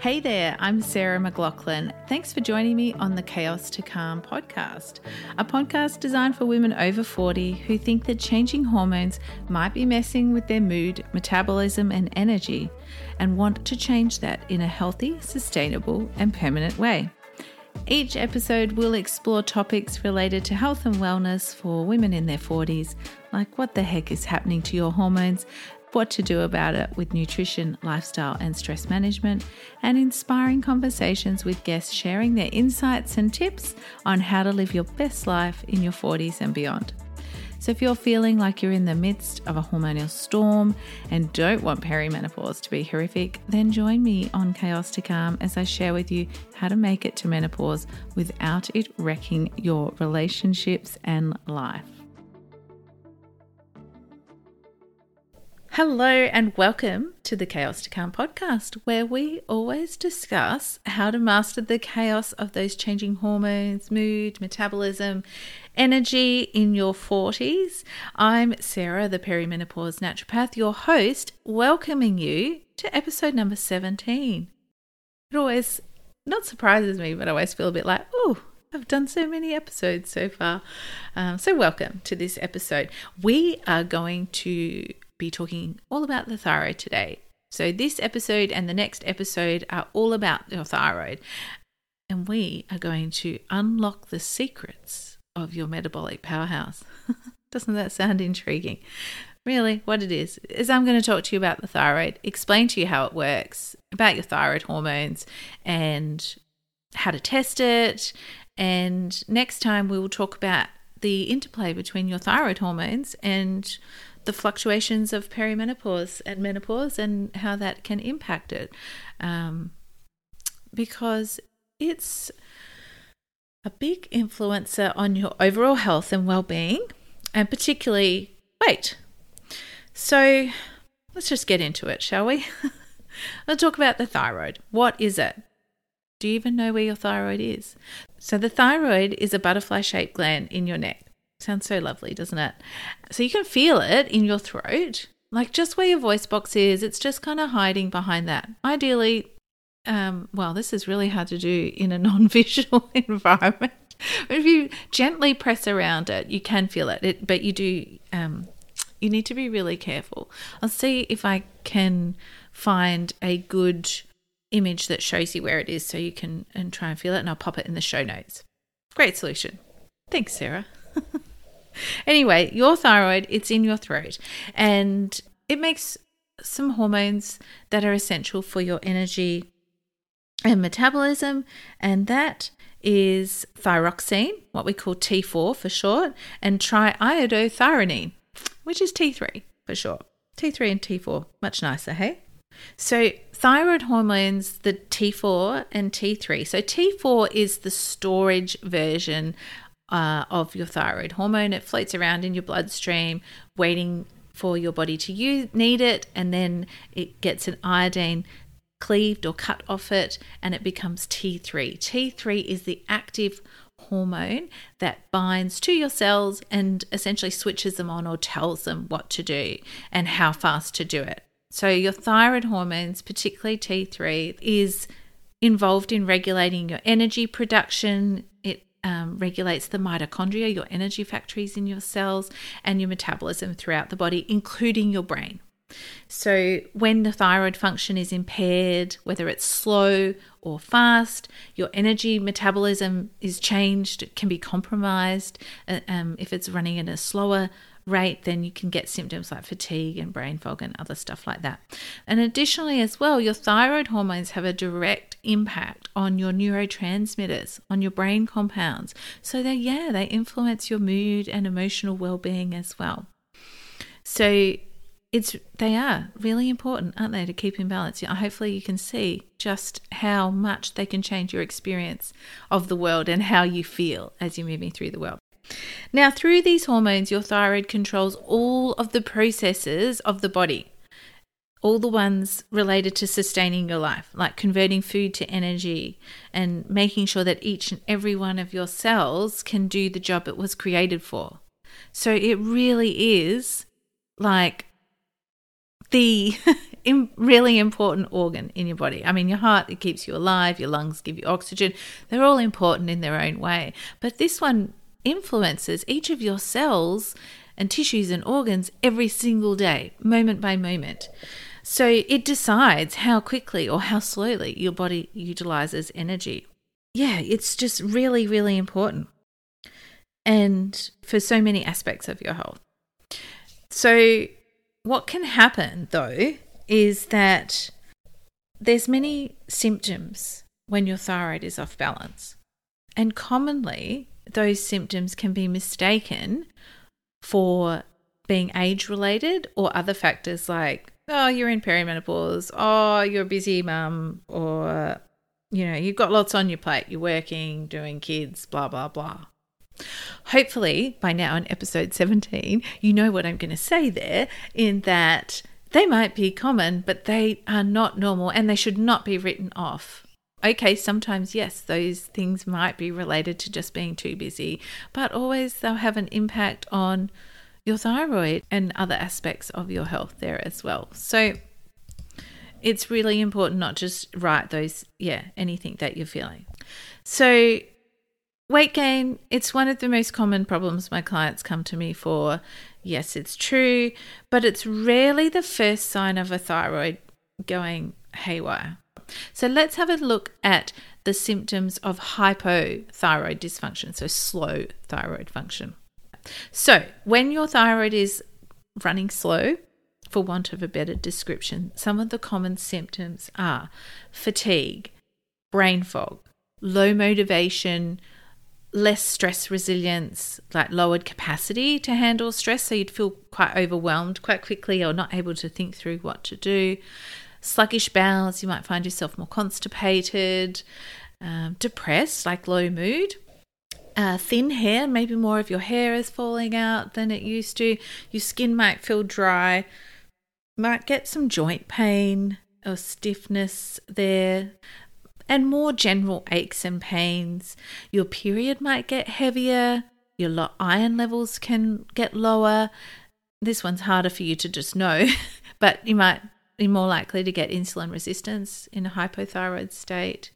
Hey there, I'm Sarah McLaughlin. Thanks for joining me on the Chaos to Calm podcast, a podcast designed for women over 40 who think that changing hormones might be messing with their mood, metabolism, and energy, and want to change that in a healthy, sustainable, and permanent way. Each episode will explore topics related to health and wellness for women in their 40s, like what the heck is happening to your hormones what to do about it with nutrition, lifestyle, and stress management, and inspiring conversations with guests sharing their insights and tips on how to live your best life in your 40s and beyond. So, if you're feeling like you're in the midst of a hormonal storm and don't want perimenopause to be horrific, then join me on Chaos to Calm as I share with you how to make it to menopause without it wrecking your relationships and life. Hello, and welcome to the Chaos to Calm podcast, where we always discuss how to master the chaos of those changing hormones, mood, metabolism, energy in your 40s. I'm Sarah, the perimenopause naturopath, your host, welcoming you to episode number 17. It always not surprises me, but I always feel a bit like, oh, I've done so many episodes so far. Um, so, welcome to this episode. We are going to be talking all about the thyroid today. So, this episode and the next episode are all about your thyroid. And we are going to unlock the secrets of your metabolic powerhouse. Doesn't that sound intriguing? Really, what it is, is I'm going to talk to you about the thyroid, explain to you how it works, about your thyroid hormones, and how to test it. And next time, we will talk about the interplay between your thyroid hormones and the fluctuations of perimenopause and menopause and how that can impact it. Um, because it's a big influencer on your overall health and well being, and particularly weight. So let's just get into it, shall we? let's talk about the thyroid. What is it? Do you even know where your thyroid is? So, the thyroid is a butterfly shaped gland in your neck. Sounds so lovely, doesn't it? So you can feel it in your throat, like just where your voice box is. It's just kind of hiding behind that. Ideally, um, well, this is really hard to do in a non visual environment. If you gently press around it, you can feel it. it but you do, um, you need to be really careful. I'll see if I can find a good image that shows you where it is so you can and try and feel it, and I'll pop it in the show notes. Great solution. Thanks, Sarah. anyway, your thyroid, it's in your throat and it makes some hormones that are essential for your energy and metabolism, and that is thyroxine, what we call T4 for short, and triiodothyronine, which is T3 for short. T3 and T4, much nicer, hey? So, thyroid hormones, the T4 and T3. So, T4 is the storage version uh, of your thyroid hormone. It floats around in your bloodstream, waiting for your body to use, need it, and then it gets an iodine cleaved or cut off it, and it becomes T3. T3 is the active hormone that binds to your cells and essentially switches them on or tells them what to do and how fast to do it. So, your thyroid hormones, particularly T3, is involved in regulating your energy production. Um, regulates the mitochondria, your energy factories in your cells, and your metabolism throughout the body, including your brain. So, when the thyroid function is impaired, whether it's slow or fast, your energy metabolism is changed, can be compromised. Uh, um, if it's running at a slower rate, then you can get symptoms like fatigue and brain fog and other stuff like that. And additionally, as well, your thyroid hormones have a direct impact on your neurotransmitters, on your brain compounds. So they yeah, they influence your mood and emotional well-being as well. So it's they are really important, aren't they, to keep in balance? Hopefully, you can see just how much they can change your experience of the world and how you feel as you're moving through the world. Now, through these hormones, your thyroid controls all of the processes of the body, all the ones related to sustaining your life, like converting food to energy and making sure that each and every one of your cells can do the job it was created for. So it really is like the really important organ in your body. I mean, your heart, it keeps you alive, your lungs give you oxygen. They're all important in their own way. But this one influences each of your cells and tissues and organs every single day, moment by moment. So it decides how quickly or how slowly your body utilizes energy. Yeah, it's just really, really important. And for so many aspects of your health. So, what can happen though is that there's many symptoms when your thyroid is off balance. And commonly, those symptoms can be mistaken for being age related or other factors like, oh, you're in perimenopause, oh, you're a busy mum, or, you know, you've got lots on your plate, you're working, doing kids, blah, blah, blah. Hopefully, by now in episode 17, you know what I'm going to say there, in that they might be common, but they are not normal and they should not be written off. Okay, sometimes, yes, those things might be related to just being too busy, but always they'll have an impact on your thyroid and other aspects of your health there as well. So it's really important not just write those, yeah, anything that you're feeling. So weight gain, it's one of the most common problems my clients come to me for. Yes, it's true, but it's rarely the first sign of a thyroid going haywire. So let's have a look at the symptoms of hypothyroid dysfunction, so slow thyroid function. So, when your thyroid is running slow, for want of a better description, some of the common symptoms are fatigue, brain fog, low motivation, less stress resilience, like lowered capacity to handle stress. So you'd feel quite overwhelmed quite quickly or not able to think through what to do sluggish bowels, you might find yourself more constipated, um, depressed, like low mood. Uh, thin hair, maybe more of your hair is falling out than it used to. Your skin might feel dry. Might get some joint pain or stiffness there, and more general aches and pains. Your period might get heavier. Your iron levels can get lower. This one's harder for you to just know, but you might more likely to get insulin resistance in a hypothyroid state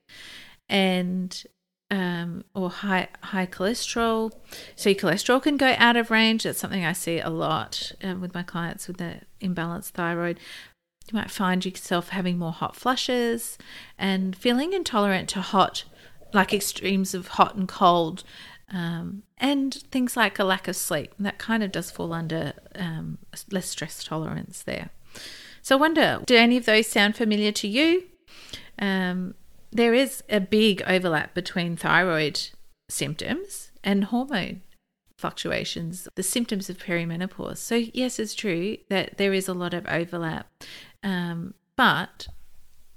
and um, or high high cholesterol. So your cholesterol can go out of range. That's something I see a lot uh, with my clients with the imbalanced thyroid. You might find yourself having more hot flushes and feeling intolerant to hot, like extremes of hot and cold, um, and things like a lack of sleep. That kind of does fall under um, less stress tolerance there. So I wonder, do any of those sound familiar to you? Um, there is a big overlap between thyroid symptoms and hormone fluctuations, the symptoms of perimenopause. So, yes, it's true that there is a lot of overlap, um, but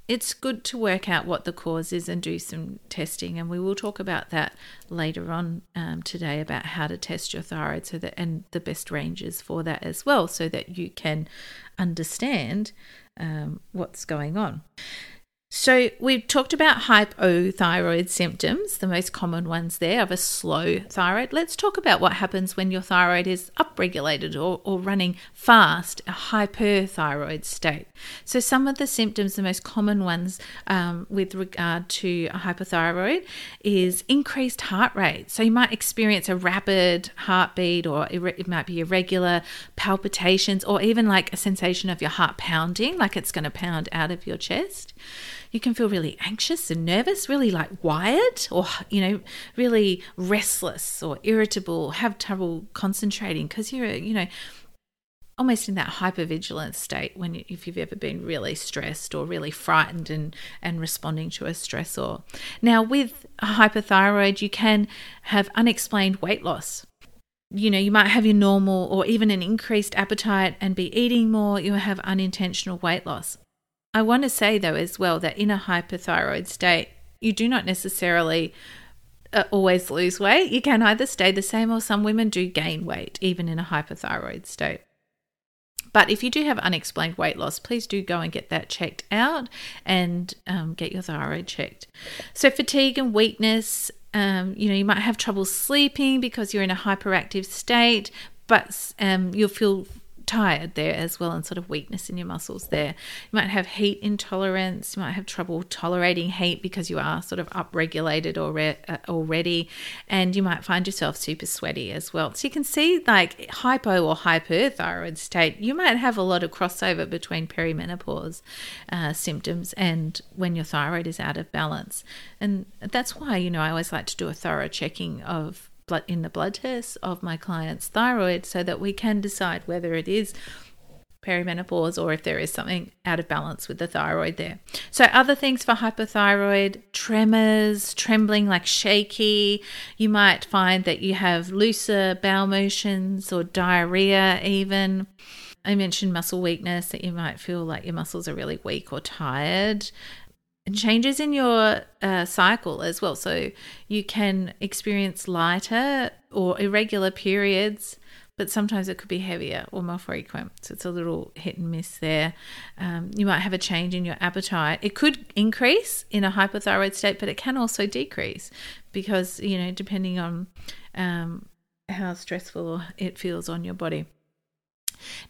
it's good to work out what the cause is and do some testing. And we will talk about that later on um, today about how to test your thyroid so that and the best ranges for that as well, so that you can understand um, what's going on. So, we've talked about hypothyroid symptoms, the most common ones there of a slow thyroid. Let's talk about what happens when your thyroid is upregulated or, or running fast, a hyperthyroid state. So, some of the symptoms, the most common ones um, with regard to a hyperthyroid, is increased heart rate. So, you might experience a rapid heartbeat, or it might be irregular palpitations, or even like a sensation of your heart pounding, like it's going to pound out of your chest you can feel really anxious and nervous, really like wired or, you know, really restless or irritable, have trouble concentrating because you're, you know, almost in that hypervigilance state when if you've ever been really stressed or really frightened and and responding to a stressor. Now with hyperthyroid you can have unexplained weight loss. You know, you might have your normal or even an increased appetite and be eating more, you have unintentional weight loss. I want to say, though, as well, that in a hyperthyroid state, you do not necessarily uh, always lose weight. You can either stay the same or some women do gain weight, even in a hyperthyroid state. But if you do have unexplained weight loss, please do go and get that checked out and um, get your thyroid checked. So, fatigue and weakness, um, you know, you might have trouble sleeping because you're in a hyperactive state, but um, you'll feel tired there as well and sort of weakness in your muscles there. You might have heat intolerance, you might have trouble tolerating heat because you are sort of upregulated already, uh, already and you might find yourself super sweaty as well. So you can see like hypo or hyperthyroid state, you might have a lot of crossover between perimenopause uh, symptoms and when your thyroid is out of balance. And that's why, you know, I always like to do a thorough checking of blood in the blood tests of my client's thyroid so that we can decide whether it is perimenopause or if there is something out of balance with the thyroid there. So, other things for hyperthyroid tremors, trembling like shaky. You might find that you have looser bowel motions or diarrhea, even. I mentioned muscle weakness, that you might feel like your muscles are really weak or tired changes in your uh, cycle as well. So you can experience lighter or irregular periods, but sometimes it could be heavier or more frequent. So it's a little hit and miss there. Um, you might have a change in your appetite. It could increase in a hypothyroid state, but it can also decrease because, you know, depending on um, how stressful it feels on your body.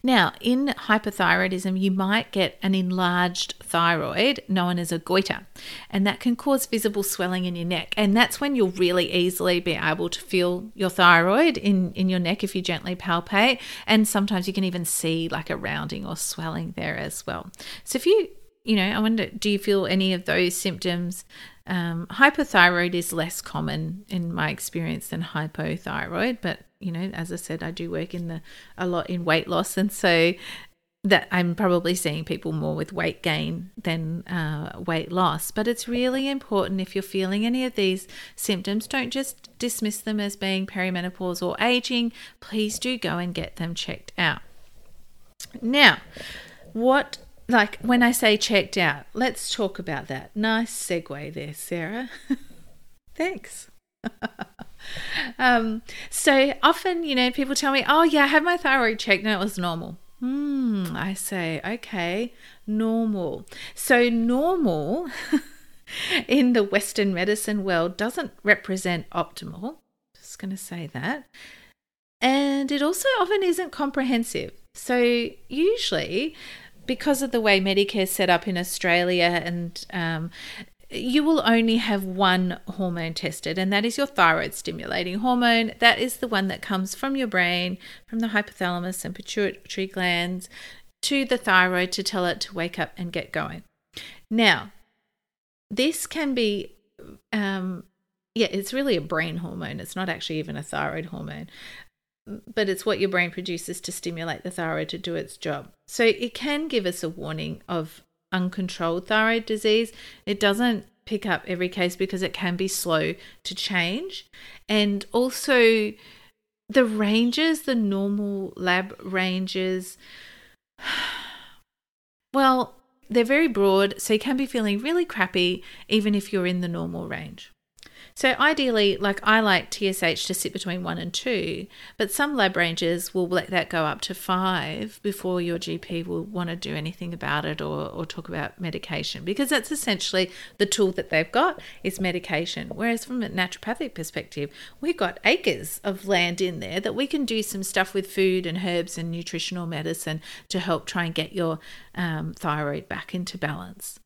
Now, in hypothyroidism, you might get an enlarged thyroid known as a goiter, and that can cause visible swelling in your neck. And that's when you'll really easily be able to feel your thyroid in, in your neck if you gently palpate. And sometimes you can even see like a rounding or swelling there as well. So, if you, you know, I wonder, do you feel any of those symptoms? Um, hyperthyroid is less common in my experience than hypothyroid, but you know, as I said, I do work in the a lot in weight loss, and so that I'm probably seeing people more with weight gain than uh, weight loss. But it's really important if you're feeling any of these symptoms, don't just dismiss them as being perimenopause or aging. Please do go and get them checked out. Now, what like when I say checked out, let's talk about that. Nice segue there, Sarah. Thanks. um, so often, you know, people tell me, oh, yeah, I had my thyroid checked and it was normal. Hmm, I say, okay, normal. So, normal in the Western medicine world doesn't represent optimal. Just going to say that. And it also often isn't comprehensive. So, usually, because of the way Medicare is set up in Australia and um, you will only have one hormone tested, and that is your thyroid stimulating hormone. That is the one that comes from your brain, from the hypothalamus and pituitary glands to the thyroid to tell it to wake up and get going. Now, this can be, um, yeah, it's really a brain hormone. It's not actually even a thyroid hormone, but it's what your brain produces to stimulate the thyroid to do its job. So it can give us a warning of uncontrolled thyroid disease. It doesn't pick up every case because it can be slow to change. And also, the ranges, the normal lab ranges, well, they're very broad, so you can be feeling really crappy even if you're in the normal range. So ideally, like I like TSH to sit between one and two, but some lab ranges will let that go up to five before your GP will want to do anything about it or, or talk about medication because that's essentially the tool that they've got is medication. Whereas from a naturopathic perspective, we've got acres of land in there that we can do some stuff with food and herbs and nutritional medicine to help try and get your um, thyroid back into balance.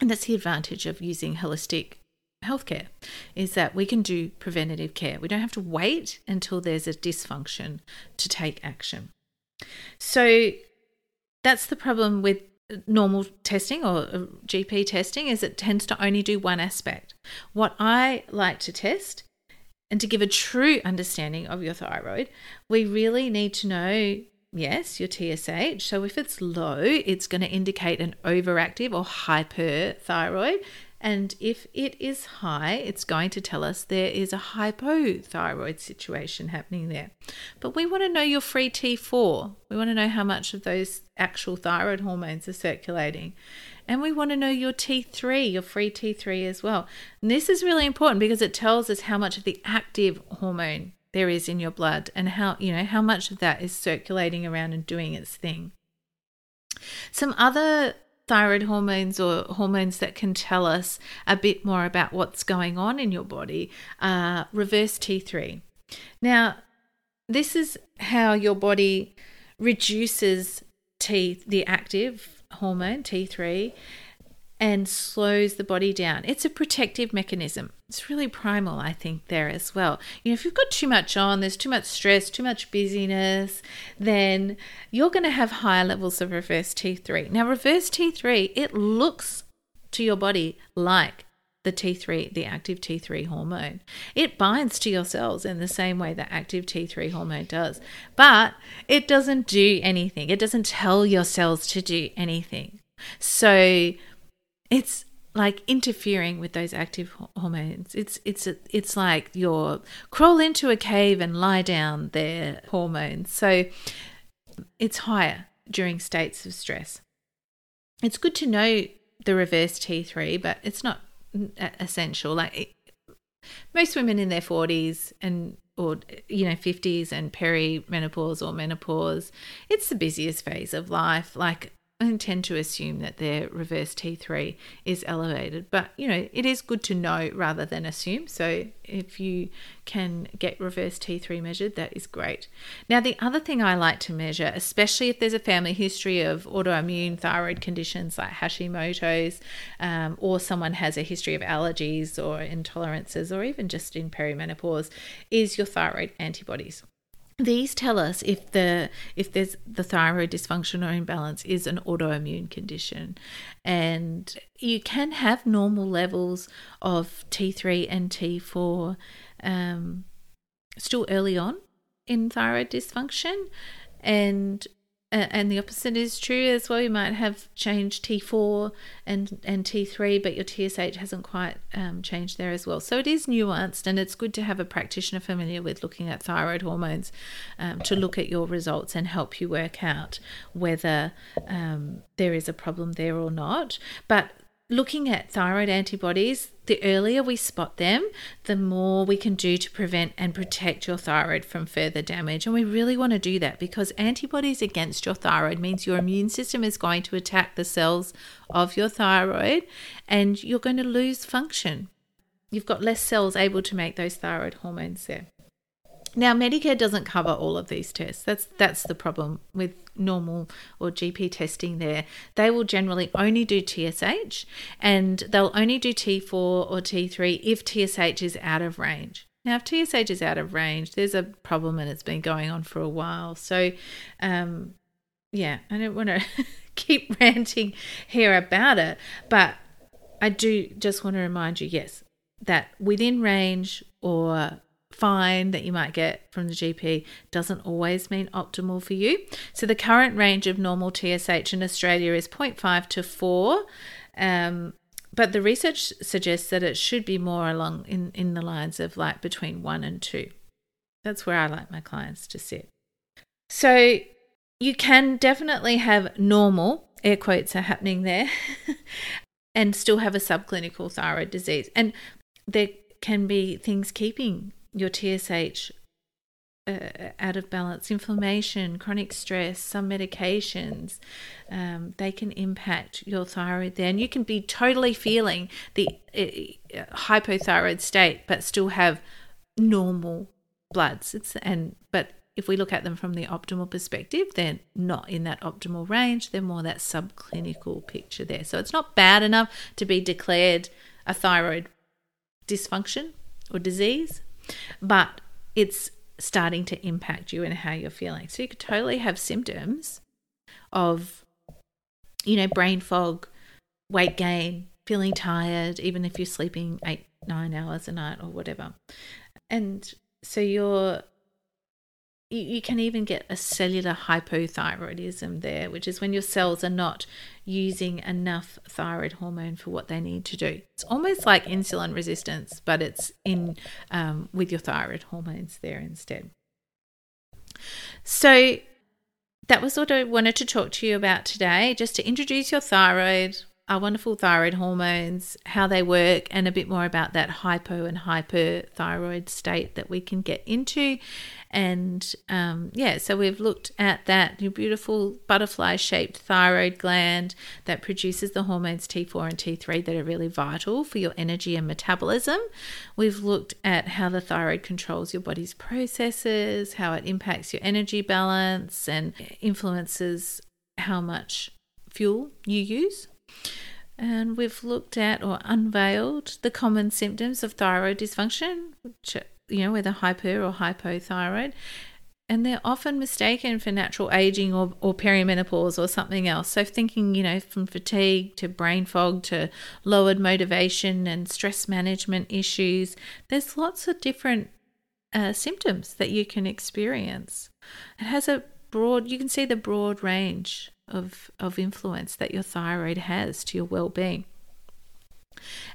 And that's the advantage of using holistic healthcare is that we can do preventative care. We don't have to wait until there's a dysfunction to take action. So that's the problem with normal testing or uh, GP testing is it tends to only do one aspect. What I like to test and to give a true understanding of your thyroid, we really need to know yes, your TSH. So if it's low, it's going to indicate an overactive or hyperthyroid. And if it is high, it's going to tell us there is a hypothyroid situation happening there. But we want to know your free T4. We want to know how much of those actual thyroid hormones are circulating. And we want to know your T3, your free T3 as well. And this is really important because it tells us how much of the active hormone there is in your blood and how, you know, how much of that is circulating around and doing its thing. Some other thyroid hormones or hormones that can tell us a bit more about what's going on in your body are reverse T3. Now, this is how your body reduces T the active hormone T3 and slows the body down. It's a protective mechanism. It's really primal, I think, there as well. You know, if you've got too much on, there's too much stress, too much busyness, then you're going to have higher levels of reverse T3. Now, reverse T3, it looks to your body like the T3, the active T3 hormone. It binds to your cells in the same way that active T3 hormone does, but it doesn't do anything. It doesn't tell your cells to do anything. So, it's like interfering with those active hormones. It's it's it's like you're crawl into a cave and lie down their hormones. So it's higher during states of stress. It's good to know the reverse T3, but it's not essential. Like it, most women in their 40s and or you know 50s and perimenopause or menopause, it's the busiest phase of life. Like I tend to assume that their reverse T3 is elevated, but you know, it is good to know rather than assume. So, if you can get reverse T3 measured, that is great. Now, the other thing I like to measure, especially if there's a family history of autoimmune thyroid conditions like Hashimoto's, um, or someone has a history of allergies or intolerances, or even just in perimenopause, is your thyroid antibodies these tell us if the if there's the thyroid dysfunction or imbalance is an autoimmune condition. And you can have normal levels of T3 and T4 um, still early on in thyroid dysfunction. And and the opposite is true as well. You might have changed T4 and, and T3, but your TSH hasn't quite um, changed there as well. So it is nuanced, and it's good to have a practitioner familiar with looking at thyroid hormones um, to look at your results and help you work out whether um, there is a problem there or not. But looking at thyroid antibodies, the earlier we spot them, the more we can do to prevent and protect your thyroid from further damage. And we really want to do that because antibodies against your thyroid means your immune system is going to attack the cells of your thyroid and you're going to lose function. You've got less cells able to make those thyroid hormones there. Now, Medicare doesn't cover all of these tests. That's that's the problem with normal or GP testing there. They will generally only do TSH and they'll only do T4 or T3 if TSH is out of range. Now, if TSH is out of range, there's a problem and it's been going on for a while. So, um, yeah, I don't want to keep ranting here about it, but I do just want to remind you yes, that within range or fine that you might get from the GP doesn't always mean optimal for you. So the current range of normal TSH in Australia is 0.5 to 4. Um, but the research suggests that it should be more along in, in the lines of like between 1 and 2. That's where I like my clients to sit. So you can definitely have normal, air quotes are happening there, and still have a subclinical thyroid disease. And there can be things keeping your TSH uh, out of balance, inflammation, chronic stress, some medications, um, they can impact your thyroid there. And you can be totally feeling the uh, hypothyroid state, but still have normal bloods. It's and but if we look at them from the optimal perspective, they're not in that optimal range. They're more that subclinical picture there. So it's not bad enough to be declared a thyroid dysfunction or disease, but it's starting to impact you and how you're feeling. So you could totally have symptoms of, you know, brain fog, weight gain, feeling tired, even if you're sleeping eight, nine hours a night or whatever. And so you're you, can even get a cellular hypothyroidism there, which is when your cells are not using enough thyroid hormone for what they need to do. It's almost like insulin resistance, but it's in um, with your thyroid hormones there instead. So that was what I wanted to talk to you about today, just to introduce your thyroid, our wonderful thyroid hormones, how they work, and a bit more about that hypo and hyperthyroid state that we can get into. And um, yeah, so we've looked at that your beautiful butterfly shaped thyroid gland that produces the hormones T4 and T3 that are really vital for your energy and metabolism. We've looked at how the thyroid controls your body's processes, how it impacts your energy balance, and influences how much fuel you use. And we've looked at or unveiled the common symptoms of thyroid dysfunction, which, you know, whether hyper or hypothyroid. And they're often mistaken for natural aging or, or perimenopause or something else. So, thinking, you know, from fatigue to brain fog to lowered motivation and stress management issues, there's lots of different uh, symptoms that you can experience. It has a broad, you can see the broad range of, of influence that your thyroid has to your well-being.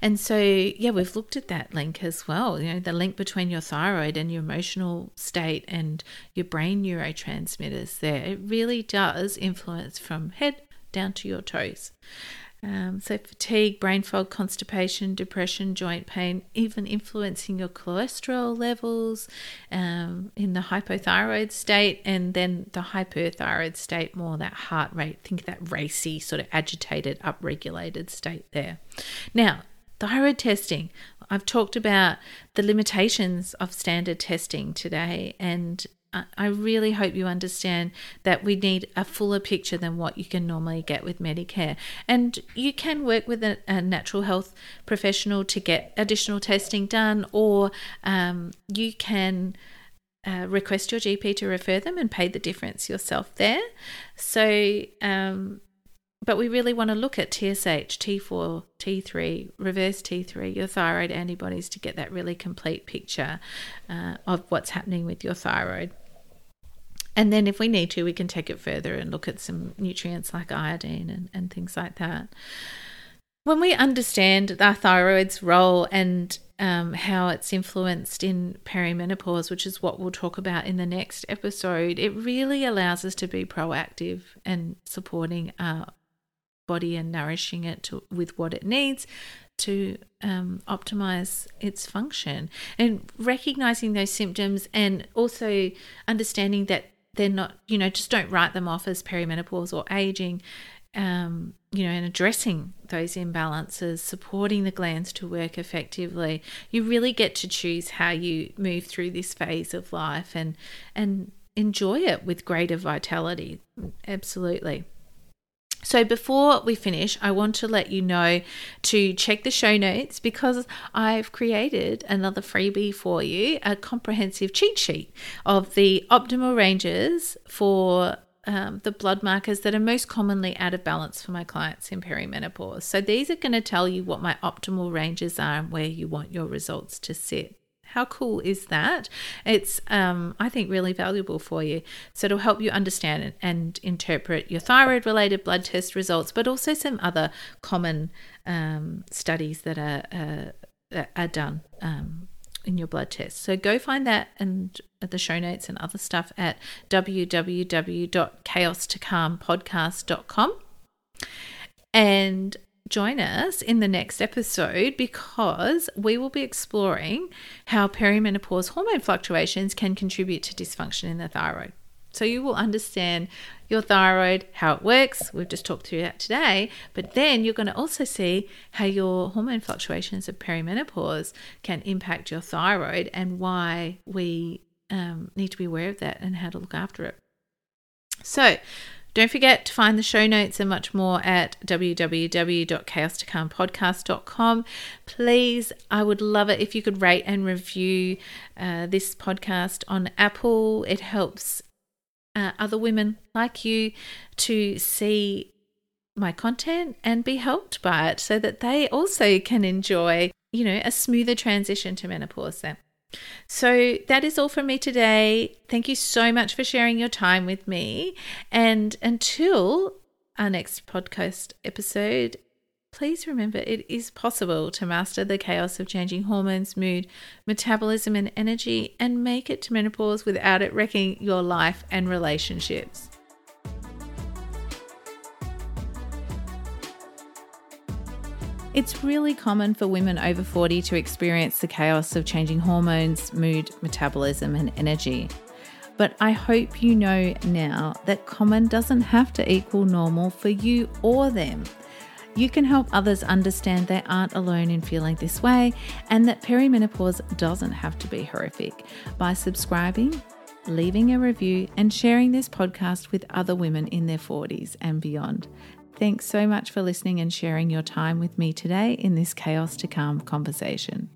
And so, yeah, we've looked at that link as well. You know, the link between your thyroid and your emotional state and your brain neurotransmitters there. It really does influence from head down to your toes. Um, so, fatigue, brain fog, constipation, depression, joint pain, even influencing your cholesterol levels um, in the hypothyroid state, and then the hyperthyroid state, more that heart rate, think that racy, sort of agitated, upregulated state there. Now, thyroid testing. I've talked about the limitations of standard testing today and I really hope you understand that we need a fuller picture than what you can normally get with Medicare. And you can work with a, a natural health professional to get additional testing done, or um, you can. Uh, request your GP to refer them and pay the difference yourself there. So, um, but we really want to look at TSH, T4, T3, reverse T3, your thyroid antibodies to get that really complete picture uh, of what's happening with your thyroid. And then, if we need to, we can take it further and look at some nutrients like iodine and, and things like that. When we understand our thyroid's role and um, how it's influenced in perimenopause, which is what we'll talk about in the next episode, it really allows us to be proactive and supporting our body and nourishing it to, with what it needs to um, optimize its function and recognizing those symptoms and also understanding that they're not, you know, just don't write them off as perimenopause or aging. Um, you know, and addressing those imbalances, supporting the glands to work effectively, you really get to choose how you move through this phase of life and and enjoy it with greater vitality. Absolutely. So, before we finish, I want to let you know to check the show notes because I've created another freebie for you a comprehensive cheat sheet of the optimal ranges for um, the blood markers that are most commonly out of balance for my clients in perimenopause. So, these are going to tell you what my optimal ranges are and where you want your results to sit. How cool is that? It's, um, I think, really valuable for you. So it'll help you understand and interpret your thyroid related blood test results, but also some other common um, studies that are, uh, are done um, in your blood test. So go find that and the show notes and other stuff at www.chaos2calmpodcast.com. And join us in the next episode because we will be exploring how perimenopause hormone fluctuations can contribute to dysfunction in the thyroid. So you will understand your thyroid, how it works. We've just talked through that today. But then you're going to also see how your hormone fluctuations of perimenopause can impact your thyroid and why we um, need to be aware of that and how to look after it. So, don't forget to find the show notes and much more at www.chaos2calmpodcast.com. Please, I would love it if you could rate and review uh, this podcast on Apple. It helps uh, other women like you to see my content and be helped by it so that they also can enjoy, you know, a smoother transition to menopause then. So that is all from me today. Thank you so much for sharing your time with me. And until our next podcast episode, please remember it is possible to master the chaos of changing hormones, mood, metabolism, and energy and make it to menopause without it wrecking your life and relationships. It's really common for women over 40 to experience the chaos of changing hormones, mood, metabolism, and energy. But I hope you know now that common doesn't have to equal normal for you or them. You can help others understand they aren't alone in feeling this way and that perimenopause doesn't have to be horrific by subscribing, leaving a review, and sharing this podcast with other women in their 40s and beyond. Thanks so much for listening and sharing your time with me today in this chaos to calm conversation.